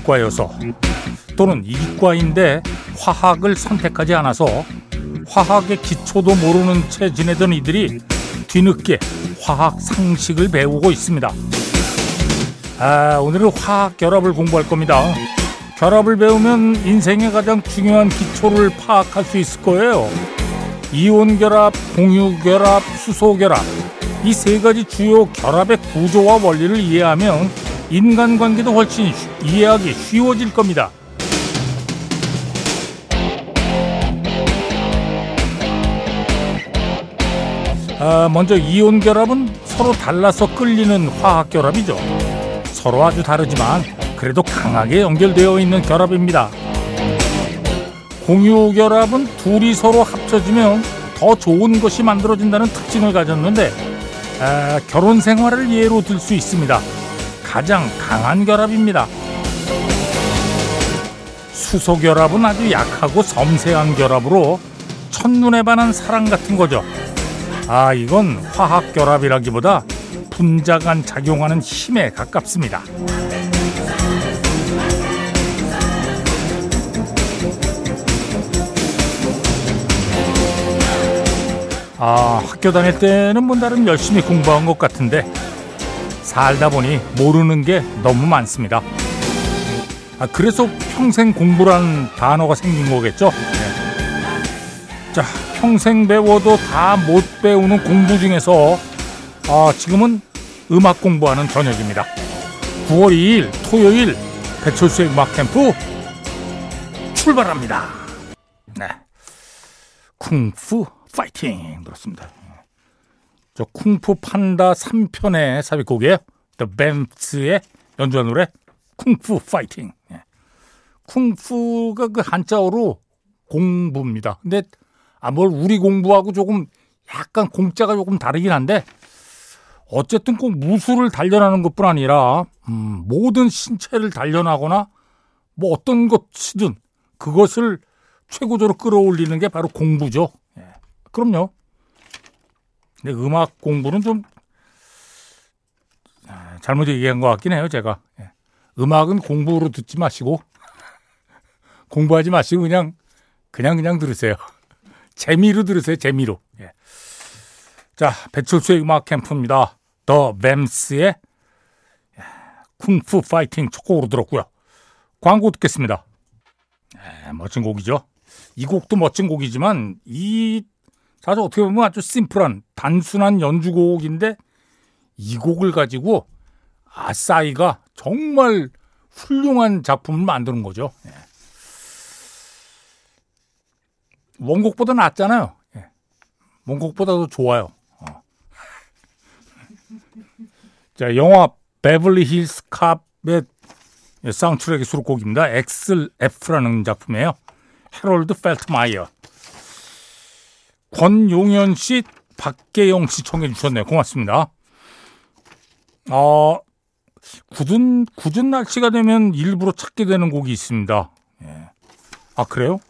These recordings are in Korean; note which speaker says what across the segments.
Speaker 1: 문과여서 또는 이과인데 화학을 선택하지 않아서 화학의 기초도 모르는 채 지내던 이들이 뒤늦게 화학 상식을 배우고 있습니다. 아, 오늘은 화학 결합을 공부할 겁니다. 결합을 배우면 인생의 가장 중요한 기초를 파악할 수 있을 거예요. 이온 결합, 공유 결합, 수소 결합. 이 세 가지 주요 결합의 구조와 원리를 이해하면 인간관계도 훨씬 이해하기 쉬워질 겁니다. 아, 먼저 이온 결합은 서로 달라서 끌리는 화학 결합이죠. 서로 아주 다르지만 그래도 강하게 연결되어 있는 결합입니다. 공유 결합은 둘이 서로 합쳐지면 더 좋은 것이 만들어진다는 특징을 가졌는데 아, 결혼 생활을 예로 들 수 있습니다. 가장 강한 결합입니다. 수소 결합은 아주 약하고 섬세한 결합으로 첫눈에 반한 사랑 같은 거죠. 아, 이건 화학 결합이라기보다 분자 간 작용하는 힘에 가깝습니다. 아, 학교 다닐 때는 뭐 나름 열심히 공부한 것 같은데 살다 보니 모르는 게 너무 많습니다. 아, 그래서 평생 공부란 단어가 생긴 거겠죠? 네. 자, 평생 배워도 다 못 배우는 공부 중에서 아, 지금은 음악 공부하는 저녁입니다. 9월 2일 토요일 배철수의 음악 캠프 출발합니다. 네. 쿵푸 파이팅 그렇습니다. 저 쿵푸 판다 3편의 삽입곡이에요. The Bams의 연주한 노래 쿵푸 파이팅. 예. 쿵푸가 그 한자어로 공부입니다. 근데 아뭘 우리 공부하고 조금 약간 공자가 조금 다르긴 한데 어쨌든 꼭 무술을 단련하는 것뿐 아니라 음, 모든 신체를 단련하거나 뭐 어떤 것이든 그것을 최고조로 끌어올리는 게 바로 공부죠. 예. 그럼요. 근데 음악 공부는 좀 아, 잘못 얘기한 것 같긴 해요, 제가. 예. 음악은 공부로 듣지 마시고 공부하지 마시고 그냥 그냥 그냥 들으세요. 재미로 들으세요, 재미로. 예. 자, 배철수의 음악 캠프입니다. 더 뱀스의 쿵푸 파이팅 첫 곡으로 들었고요. 광고 듣겠습니다. 에, 멋진 곡이죠. 이 곡도 멋진 곡이지만 이 사실 어떻게 보면 아주 심플한 단순한 연주곡인데 이 곡을 가지고 아싸이가 정말 훌륭한 작품을 만드는 거죠. 예. 원곡보다 낫잖아요. 예. 원곡보다도 좋아요. 어. 자, 영화 Beverly Hills Cop의 사운드트랙의 수록곡입니다. Axel F라는 작품이에요. 해롤드 팔터마이어. 권용현 씨, 박계영 씨 청해 주셨네요. 고맙습니다. 어, 궂은, 궂은 날씨가 되면 일부러 찾게 되는 곡이 있습니다. 예. 아, 그래요?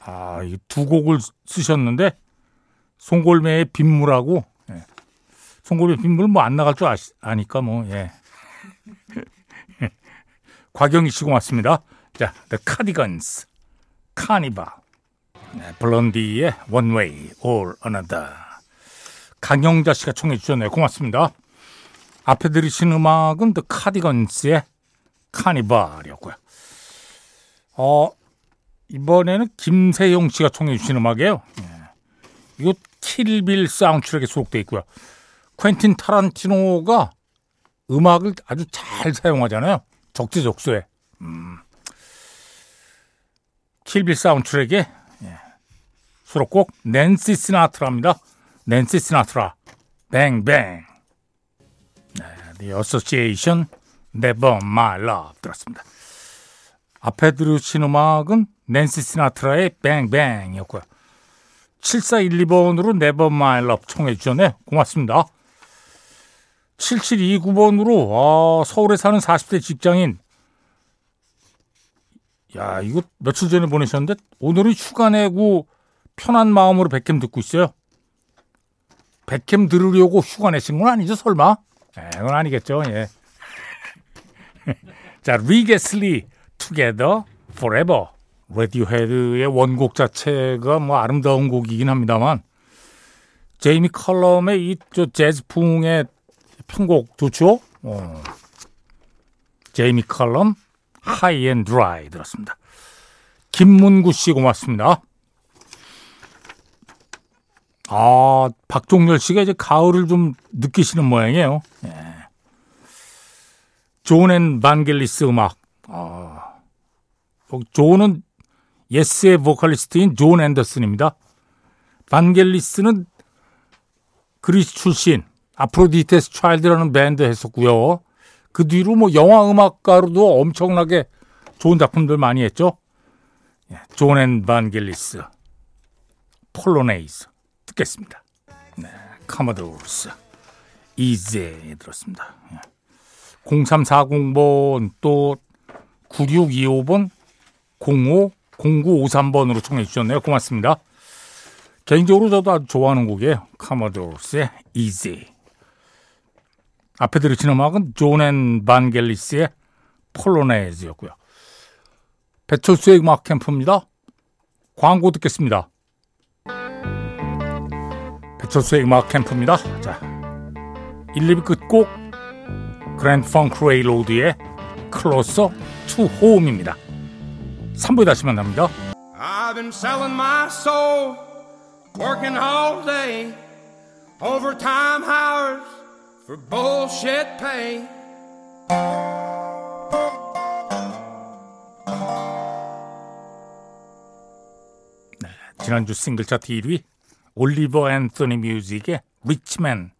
Speaker 1: 아, 이 두 곡을 쓰셨는데, 송골매의 빗물하고, 예. 송골매 빗물 뭐 안 나갈 줄 아시, 아니까 뭐, 예. 곽영희 씨 고맙습니다. 자, The Cardigans, Carnival. 네, 블론디의 One Way or Another. 강영자 씨가 청해 주셨네요. 고맙습니다. 앞에 들으신 음악은 The Cardigans의 Carnival이었고요. 어, 이번에는 김세용 씨가 청해 주신 음악이에요. 예. 이거 킬빌 사운드트랙에 수록되어 있고요. 퀸틴 타란티노가 음악을 아주 잘 사용하잖아요. 적재적소에. 음. 킬빌 사운드트랙에 예. 수록곡 낸시 시나트라입니다. 낸시 시나트라. 뱅뱅. 네, The Association Never My Love 들었습니다. 앞에 들으신 음악은 낸시 시나트라의 뱅뱅이었고요. 7412번으로 Never My Love 청해 주셨네요. 고맙습니다. 7729번으로 아, 서울에 사는 40대 직장인 야 이거 며칠 전에 보내셨는데 오늘은 휴가 내고 편한 마음으로 백캠 듣고 있어요. 백캠 들으려고 휴가 내신 건 아니죠 설마? 네, 그건 아니겠죠. 예. 자, 릭 애슬리 Together Forever. 레디오헤드의 원곡 자체가 뭐 아름다운 곡이긴 합니다만 제이미 컬럼의 이 저 재즈풍의 편곡 좋죠? 어. 제이미 컬럼 High and Dry 들었습니다. 김문구 씨 고맙습니다. 아, 박종렬 씨가 이제 가을을 좀 느끼시는 모양이에요. 예. 존 앤 반겔리스 음악. 아, 존은 예스의 보컬리스트인 존 앤더슨입니다. 반겔리스는 그리스 출신 아프로디테스 차일드라는 밴드 했었고요. 그 뒤로 뭐 영화 음악가로도 엄청나게 좋은 작품들 많이 했죠. 예, 존 앤 반겔리스 폴로네이즈 듣겠습니다. 네, 코모도스 Easy 들었습니다. 0340번 또 9625번 05 0953번으로 청해 주셨네요. 고맙습니다. 개인적으로 저도 아주 좋아하는 곡이에요. 코모도스의 Easy. 앞에 들으신 음악은 존 앤 반겔리스의 폴로네즈였고요. 배철수의 음악 캠프입니다. 광고 듣겠습니다. 배철수의 음악 캠프입니다. 자, 1, 2부 끝곡 그랜드 펑크 레일로드의 Closer to Home입니다. 3부에 다시 만납니다. I've been selling my soul, working all day, overtime hours for bullshit pay. 네, 지난주 싱글 차트 1위 올리버 앤서니 뮤직의 Rich Men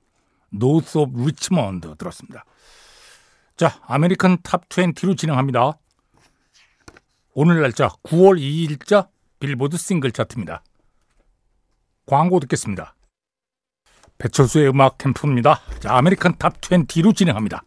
Speaker 1: North of Richmond 들었습니다. 자, American Top 20로 진행합니다. 오늘 날짜 9월 2일자 빌보드 싱글 차트입니다. 광고 듣겠습니다. 배철수의 음악 캠프입니다. 자, American Top 20로 진행합니다.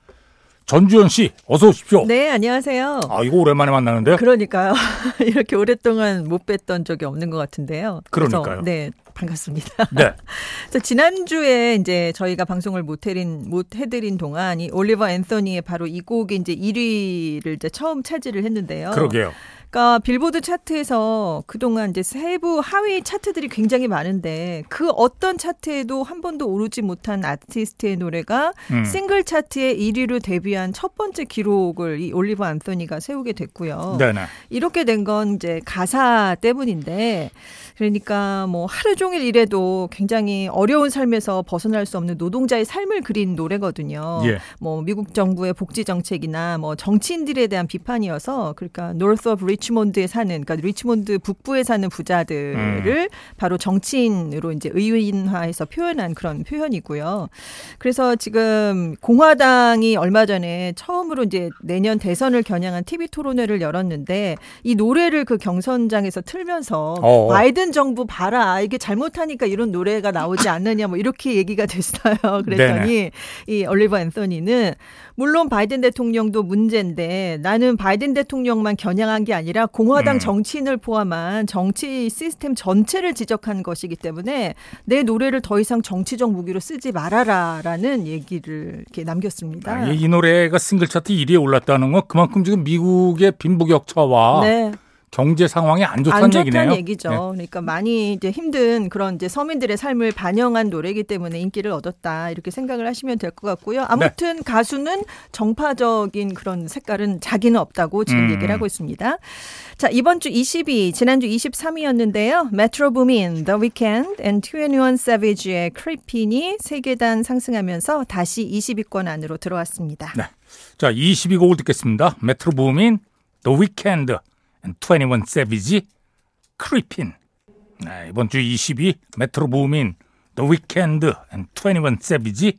Speaker 1: 전주현 씨, 어서 오십시오.
Speaker 2: 네, 안녕하세요.
Speaker 1: 아, 이거 오랜만에 만나는데요?
Speaker 2: 그러니까요. 이렇게 오랫동안 못 뵀던 적이 없는 것 같은데요.
Speaker 1: 그러니까요.
Speaker 2: 네, 반갑습니다.
Speaker 1: 네.
Speaker 2: 그래서 지난주에 이제 저희가 방송을 못 해드린, 못 해드린 동안 이 올리버 앤서니의 바로 이 곡이 이제 1위를 이제 처음 차지를 했는데요.
Speaker 1: 그러게요.
Speaker 2: 그러니까 빌보드 차트에서 그동안 이제 세부 하위 차트들이 굉장히 많은데 그 어떤 차트에도 한 번도 오르지 못한 아티스트의 노래가 음. 싱글 차트에 1위로 데뷔한 첫 번째 기록을 이 올리버 안토니가 세우게 됐고요.
Speaker 1: 네네.
Speaker 2: 이렇게 된 건 이제 가사 때문인데 그러니까 뭐 하루 종일 일해도 굉장히 어려운 삶에서 벗어날 수 없는 노동자의 삶을 그린 노래거든요.
Speaker 1: 예.
Speaker 2: 뭐 미국 정부의 복지 정책이나 뭐 정치인들에 대한 비판이어서 그러니까 North of Richmond에 사는 그러니까 리치몬드 북부에 사는 부자들을 음. 바로 정치인으로 이제 의인화해서 표현한 그런 표현이고요. 그래서 지금 공화당이 얼마 전에 처음으로 이제 내년 대선을 겨냥한 TV 토론회를 열었는데 이 노래를 그 경선장에서 틀면서 어. 바이든 바이든 정부 봐라 이게 잘못하니까 이런 노래가 나오지 않느냐 뭐 이렇게 얘기가 됐어요. 그랬더니 네네. 이 올리버 앤서니는 물론 바이든 대통령도 문제인데 나는 바이든 대통령만 겨냥한 게 아니라 공화당 음. 정치인을 포함한 정치 시스템 전체를 지적한 것이기 때문에 내 노래를 더 이상 정치적 무기로 쓰지 말아라라는 얘기를 이렇게 남겼습니다.
Speaker 1: 아, 이 노래가 싱글 차트 1위에 올랐다는 건 그만큼 지금 미국의 빈부격차와 네. 경제 상황이 안 좋다는 안
Speaker 2: 좋다는 얘기죠. 네. 그러니까 많이 이제 힘든 그런 이제 서민들의 삶을 반영한 노래이기 때문에 인기를 얻었다 이렇게 생각을 하시면 될 것 같고요. 아무튼 네. 가수는 정파적인 그런 색깔은 자기는 없다고 지금 음. 얘기를 하고 있습니다. 자 이번 주 20위, 지난주 23위였는데요. 메트로 부민, The Weeknd, and 21 Savage의 크리핀이 세 계단 상승하면서 다시 20위권 안으로 들어왔습니다.
Speaker 1: 네. 자 20위 곡을 듣겠습니다. 메트로 부민, The Weeknd. 21 Savage, Creepin. 네, 이번 주 20위 메트로 부민 The Weeknd and 21 Savage,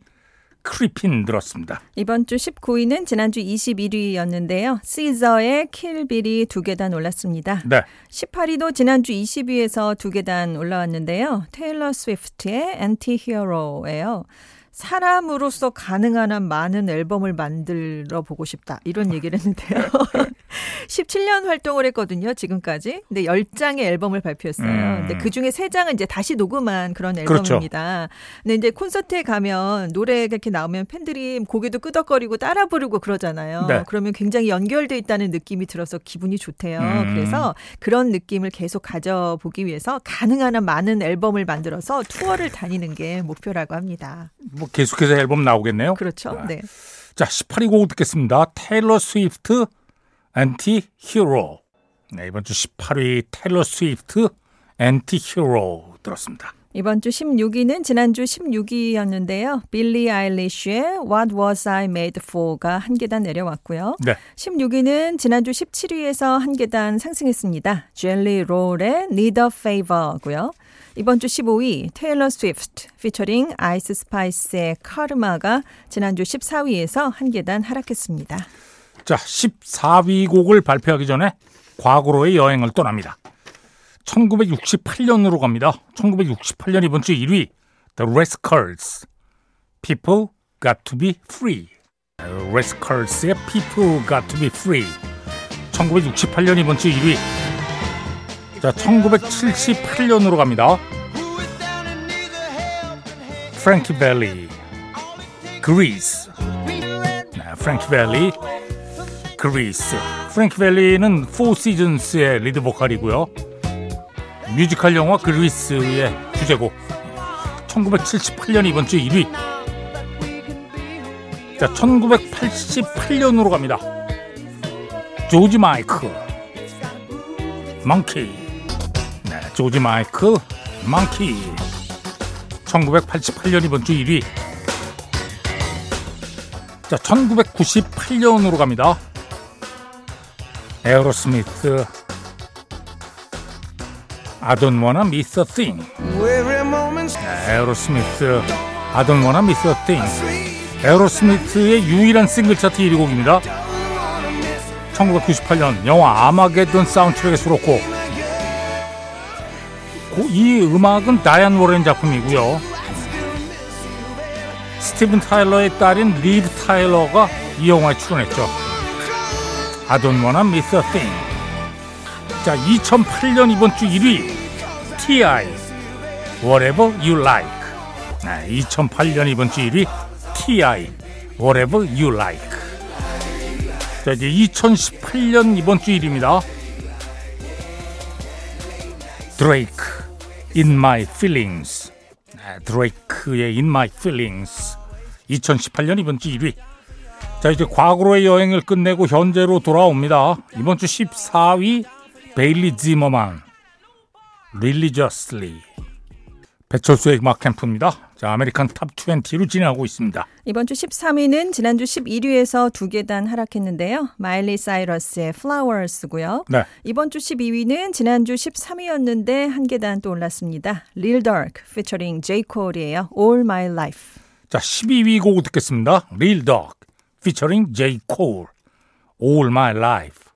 Speaker 1: Creepin 들었습니다.
Speaker 2: 이번 주 19위는 지난주 21위였는데요. 시저의 Kill Bill이 두 계단 올랐습니다.
Speaker 1: 네.
Speaker 2: 18위도 지난주 20위에서 두 계단 올라왔는데요. 테일러 스위프트의 Anti-Hero예요. 사람으로서 가능한 한 많은 앨범을 만들어 보고 싶다. 이런 얘기를 했는데요. 17년 활동을 했거든요, 지금까지. 근데 10장의 앨범을 발표했어요.
Speaker 1: 음.
Speaker 2: 근데 그 중에 3장은 이제 다시 녹음한 그런
Speaker 1: 그렇죠.
Speaker 2: 앨범입니다. 근데 이제 콘서트에 가면 노래 이렇게 나오면 팬들이 고개도 끄덕거리고 따라 부르고 그러잖아요.
Speaker 1: 네.
Speaker 2: 그러면 굉장히 연결돼 있다는 느낌이 들어서 기분이 좋대요.
Speaker 1: 음.
Speaker 2: 그래서 그런 느낌을 계속 가져보기 위해서 가능한 한 많은 앨범을 만들어서 투어를 다니는 게 목표라고 합니다.
Speaker 1: 뭐 계속해서 앨범 나오겠네요.
Speaker 2: 그렇죠? 네.
Speaker 1: 자, 18위 곡 듣겠습니다. 테일러 스위프트 Anti-Hero. 네, 이번 주 18위 테일러 스위프트 Anti-Hero 들었습니다.
Speaker 2: 이번 주 17위는 지난주 16위였는데요. 빌리 아일리쉬의 What Was I Made For가 한 계단 내려왔고요.
Speaker 1: 네.
Speaker 2: 16위는 지난주 17위에서 한 계단 상승했습니다. 젤리 롤의 Need a Favor고요. 이번 주 15위 테일러 스위프트 피처링 아이스 스파이스의 Karma가 지난주 14위에서 한 계단 하락했습니다.
Speaker 1: 자, 14위 곡을 발표하기 전에 과거로의 여행을 떠납니다. 1968년으로 갑니다. 1968년 이번 주 1위 The Rascals People Got to Be Free Rascals의 People Got to Be Free 1968년 이번 주 1위 자 1978년으로 갑니다. 프랭키 벨리 그리스 네, 프랭키 벨리 그리스. 프랭키 벨리는 포 시즌스의 리드 보컬이고요. 뮤지컬 영화 그리스의 주제곡. 1978년 이번 주 1위. 자 1988년으로 갑니다. 조지 마이크 망키 네, 조지 마이크 망키 1988년 이번 주 1위. 자 1998년으로 갑니다 에어로스미스 I don't wanna miss a thing. 네, 에어로스미스 I don't wanna miss a thing. 에어로스미스의 유일한 싱글 차트 1위 곡입니다. 1998년 영화 아마게돈 사운드트랙의 수록곡. 고- 이 음악은 다이안 워렌 작품이고요. 스티븐 타일러의 딸인 리브 타일러가 이 영화에 출연했죠. I don't wanna miss a thing. 자, 2008년 이번 주 1위 T.I. Whatever You Like. 네, 2008년 이번 주 1위 T.I. Whatever You Like. 자, 이제 2018년 이번 주 1위입니다. 드레이크 In My Feelings. 네, 드레이크의 In My Feelings. 2018년 이번 주 1위. 자, 이제 과거로의 여행을 끝내고 현재로 돌아옵니다. 이번 주 14위 베일리 지머만 Religiously 배철수의 음악 캠프입니다. 자, American Top 20로 진행하고 있습니다.
Speaker 2: 이번 주 13위는 지난주 11위에서 두 계단 하락했는데요. 마일리 사이러스의 Flowers고요.
Speaker 1: 네.
Speaker 2: 이번 주 12위는 지난주 13위였는데 한 계단 또 올랐습니다. Lil Durk featuring J. Cole이에요. All My Life.
Speaker 1: 자, 12위 곡 듣겠습니다. 피처링 제이 콜 All My Life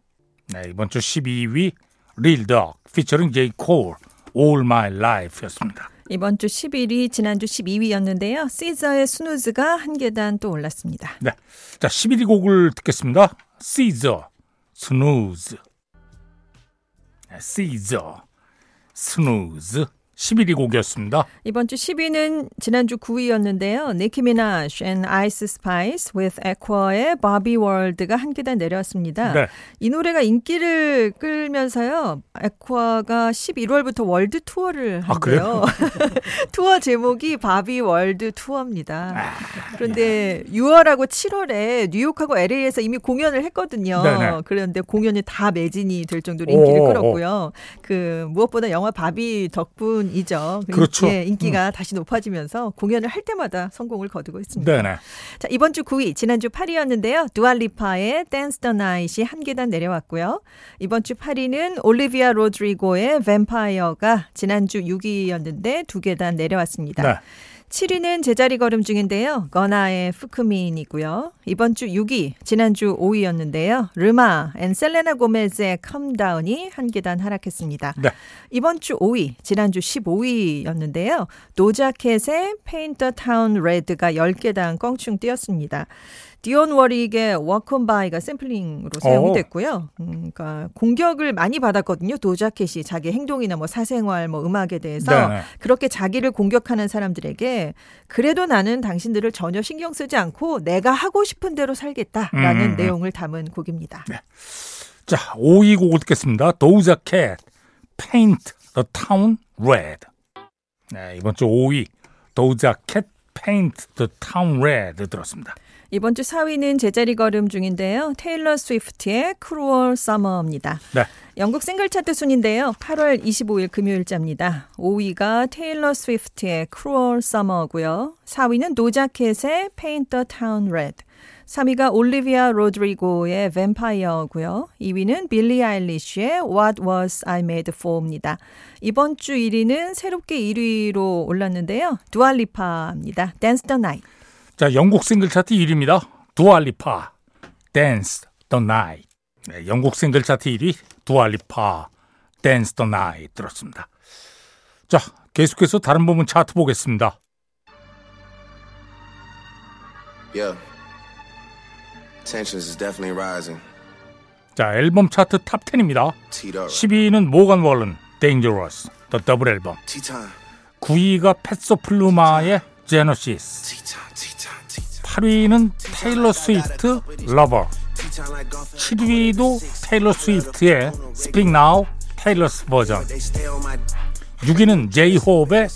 Speaker 1: 네, 이번 주 12위 릴덕 피처링 제이 콜 All My Life였습니다.
Speaker 2: 이번 주 11위, 지난주 12위였는데요. 시저의 Snooze가 한 계단 또 올랐습니다.
Speaker 1: 네, 자 11위 곡을 듣겠습니다. 시저, Snooze, 시저, Snooze. 11위 곡이었습니다.
Speaker 2: 이번 주 10위는 지난주 9위였는데요. 니키 미나즈 아이스 스파이스 with 에콰의 Barbie World가 한 계단 내려왔습니다.
Speaker 1: 네.
Speaker 2: 이 노래가 인기를 끌면서요. 에콰가 11월부터 월드 투어를
Speaker 1: 아,
Speaker 2: 한대요. 아, 투어 제목이 Barbie World Tour입니다. 그런데 6월하고 7월에 뉴욕하고 LA에서 이미 공연을 했거든요.
Speaker 1: 네네.
Speaker 2: 그런데 공연이 다 매진이 될 정도로 인기를
Speaker 1: 오,
Speaker 2: 끌었고요. 오. 그 무엇보다 영화 바비 덕분 이죠.
Speaker 1: 그렇죠.
Speaker 2: 예, 인기가 다시 높아지면서 공연을 할 때마다 성공을 거두고 있습니다.
Speaker 1: 네네.
Speaker 2: 자, 이번 주 9위, 지난주 8위였는데요. 두아 리파의 Dance the Night이 한 계단 내려왔고요. 이번 주 8위는 올리비아 로드리고의 Vampire가 지난주 6위였는데 두 계단 내려왔습니다.
Speaker 1: 네.
Speaker 2: 7위는 제자리 걸음 중인데요. 거나의 Fukumean이고요. 이번 주 6위, 지난주 5위였는데요. 레마 and 셀레나 고메즈의 Calm Down이 한 계단 하락했습니다.
Speaker 1: 네.
Speaker 2: 이번 주 5위, 지난주 15위였는데요. 노자켓의 the Town Red가 10계단 껑충 뛰었습니다. 디온 워릭의 on By가 샘플링으로 사용이 됐고요. 음, 그러니까 공격을 많이 받았거든요. 도자켓이 자기 행동이나 뭐 사생활, 뭐 음악에 대해서
Speaker 1: 네네.
Speaker 2: 그렇게 자기를 공격하는 사람들에게 그래도 나는 당신들을 전혀 신경 쓰지 않고 내가 하고 싶은 대로 살겠다라는
Speaker 1: 음, 음.
Speaker 2: 내용을 담은 곡입니다.
Speaker 1: 자, 5위 곡을 듣겠습니다. 도우자 캣, Paint the Town Red. 네, 이번 주 5위, 도우자 캣, Paint the Town Red 들었습니다.
Speaker 2: 이번 주 4위는 제자리 걸음 중인데요. 테일러 스위프트의 Cruel Summer입니다.
Speaker 1: 네.
Speaker 2: 영국 싱글 차트 순인데요. 8월 25일 금요일자입니다. 5위가 테일러 스위프트의 Cruel Summer고요. 4위는 도자켓의 Paint the Town Red. 3위가 올리비아 로드리고의 Vampire고요. 2위는 빌리 아일리쉬의 What Was I Made For입니다. 이번 주 1위는 새롭게 1위로 올랐는데요. 두알리파입니다. Dance the Night.
Speaker 1: 자, 영국 싱글 차트 1위입니다. 두알리파, Dance the Night. 네, 영국 싱글 차트 1위, 두알리파, Dance the Night 들었습니다. 자, 계속해서 다른 부분 차트 보겠습니다.
Speaker 3: Yeah. Tensions is definitely rising.
Speaker 1: 자, 앨범 차트 탑 10입니다.
Speaker 3: Teed up.
Speaker 1: 10위는 모건 월런, Dangerous, The 더블 앨범.
Speaker 3: Tea time.
Speaker 1: 9위가 펫소플루마의 제 8위는 테일러 스위프트,
Speaker 3: golf.
Speaker 1: 7위도 테일러 스위프트의 Speak Now, 테일러스 버전.
Speaker 3: They stay on my
Speaker 1: 6위는 제이홉의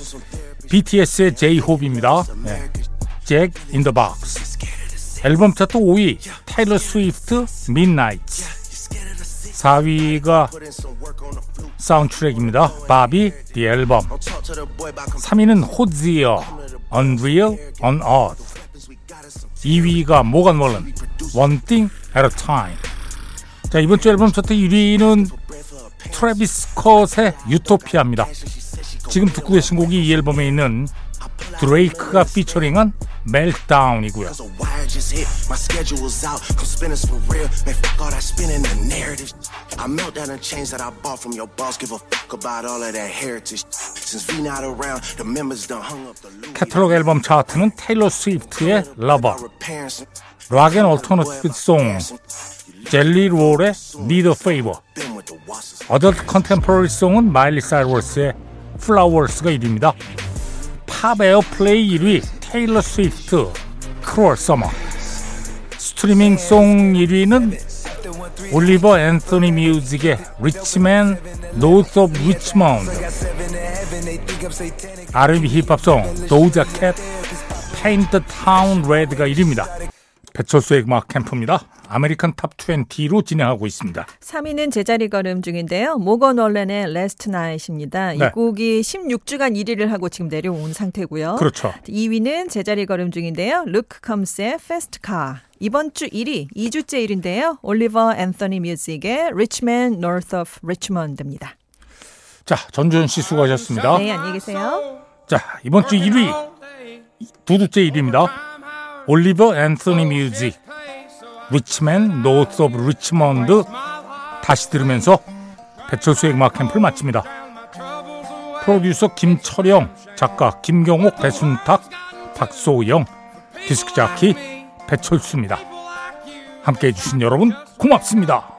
Speaker 3: on some therapy.
Speaker 1: BTS의 제이홉입니다. 네. In the Box. 앨범 차트 5위 테일러 스위프트 Midnight. 4위가
Speaker 3: Put in some work on the flute.
Speaker 1: 사운드트랙입니다. 바비 The 앨범.
Speaker 3: Don't talk to the boy about
Speaker 1: 3위는 호지어 Unreal on Earth.
Speaker 3: comparisons. We got us some
Speaker 1: 2위가 모건 월런 One Thing at a Time. 자 이번 주 앨범 차트 1위는
Speaker 3: bread for a pen.
Speaker 1: 트래비스 스콧의 유토피아입니다. 지금 듣고 계신 곡이 이 앨범에 있는 드레이크가 피처링한 멜트다운이고요.
Speaker 3: Wire just hit, my schedule was out. Come spinning for real, man. Fuck all that spinning the narrative. I melt down the chains that I bought from your boss. Give a fuck about all of that heritage. Since V not around, the members done hung up the Louis.
Speaker 1: 캐탈로그 앨범 차트는 테일러 스위프트의 러버,
Speaker 3: repairing some.
Speaker 1: 락앤 얼터너티브 송, 젤리 롤의 Need a Favor. Adult Contemporary Song은 마일리 사이러스의 Flowers가 1위입니다. Pop Airplay 1위 테일러 스위프트 Cruel Summer Streaming Song 1위는 올리버 앤서니 뮤직의 Rich Men North of Richmond R&B Hip-Hop Song 도우자 캣 Paint the Town Red가 1위입니다. 배철수의 음악 캠프입니다. American Top 20로 진행하고 있습니다.
Speaker 2: 3위는 제자리 걸음 중인데요. 모건 월렌의 Last Night입니다.
Speaker 1: 네.
Speaker 2: 이 곡이 16주간 1위를 하고 지금 내려온 상태고요.
Speaker 1: 그렇죠.
Speaker 2: 2위는 제자리 걸음 중인데요. 루크 컴스의 Fast Car. 이번 주 1위, 2주째 1위인데요. 올리버 앤서니 뮤직의 Rich Men North of Richmond입니다.
Speaker 1: 자, 전주현 씨 수고하셨습니다.
Speaker 2: 네, 안녕히 계세요.
Speaker 1: 자, 이번 주 1위 두 주째 1위입니다. 올리버 앤서니 뮤직 Rich Men North of Richmond 다시 들으면서 배철수의 음악 캠프를 마칩니다. 프로듀서 김철영, 작가 김경옥, 배순탁, 박소영, 디스크 자키 배철수입니다. 함께해 주신 여러분 고맙습니다.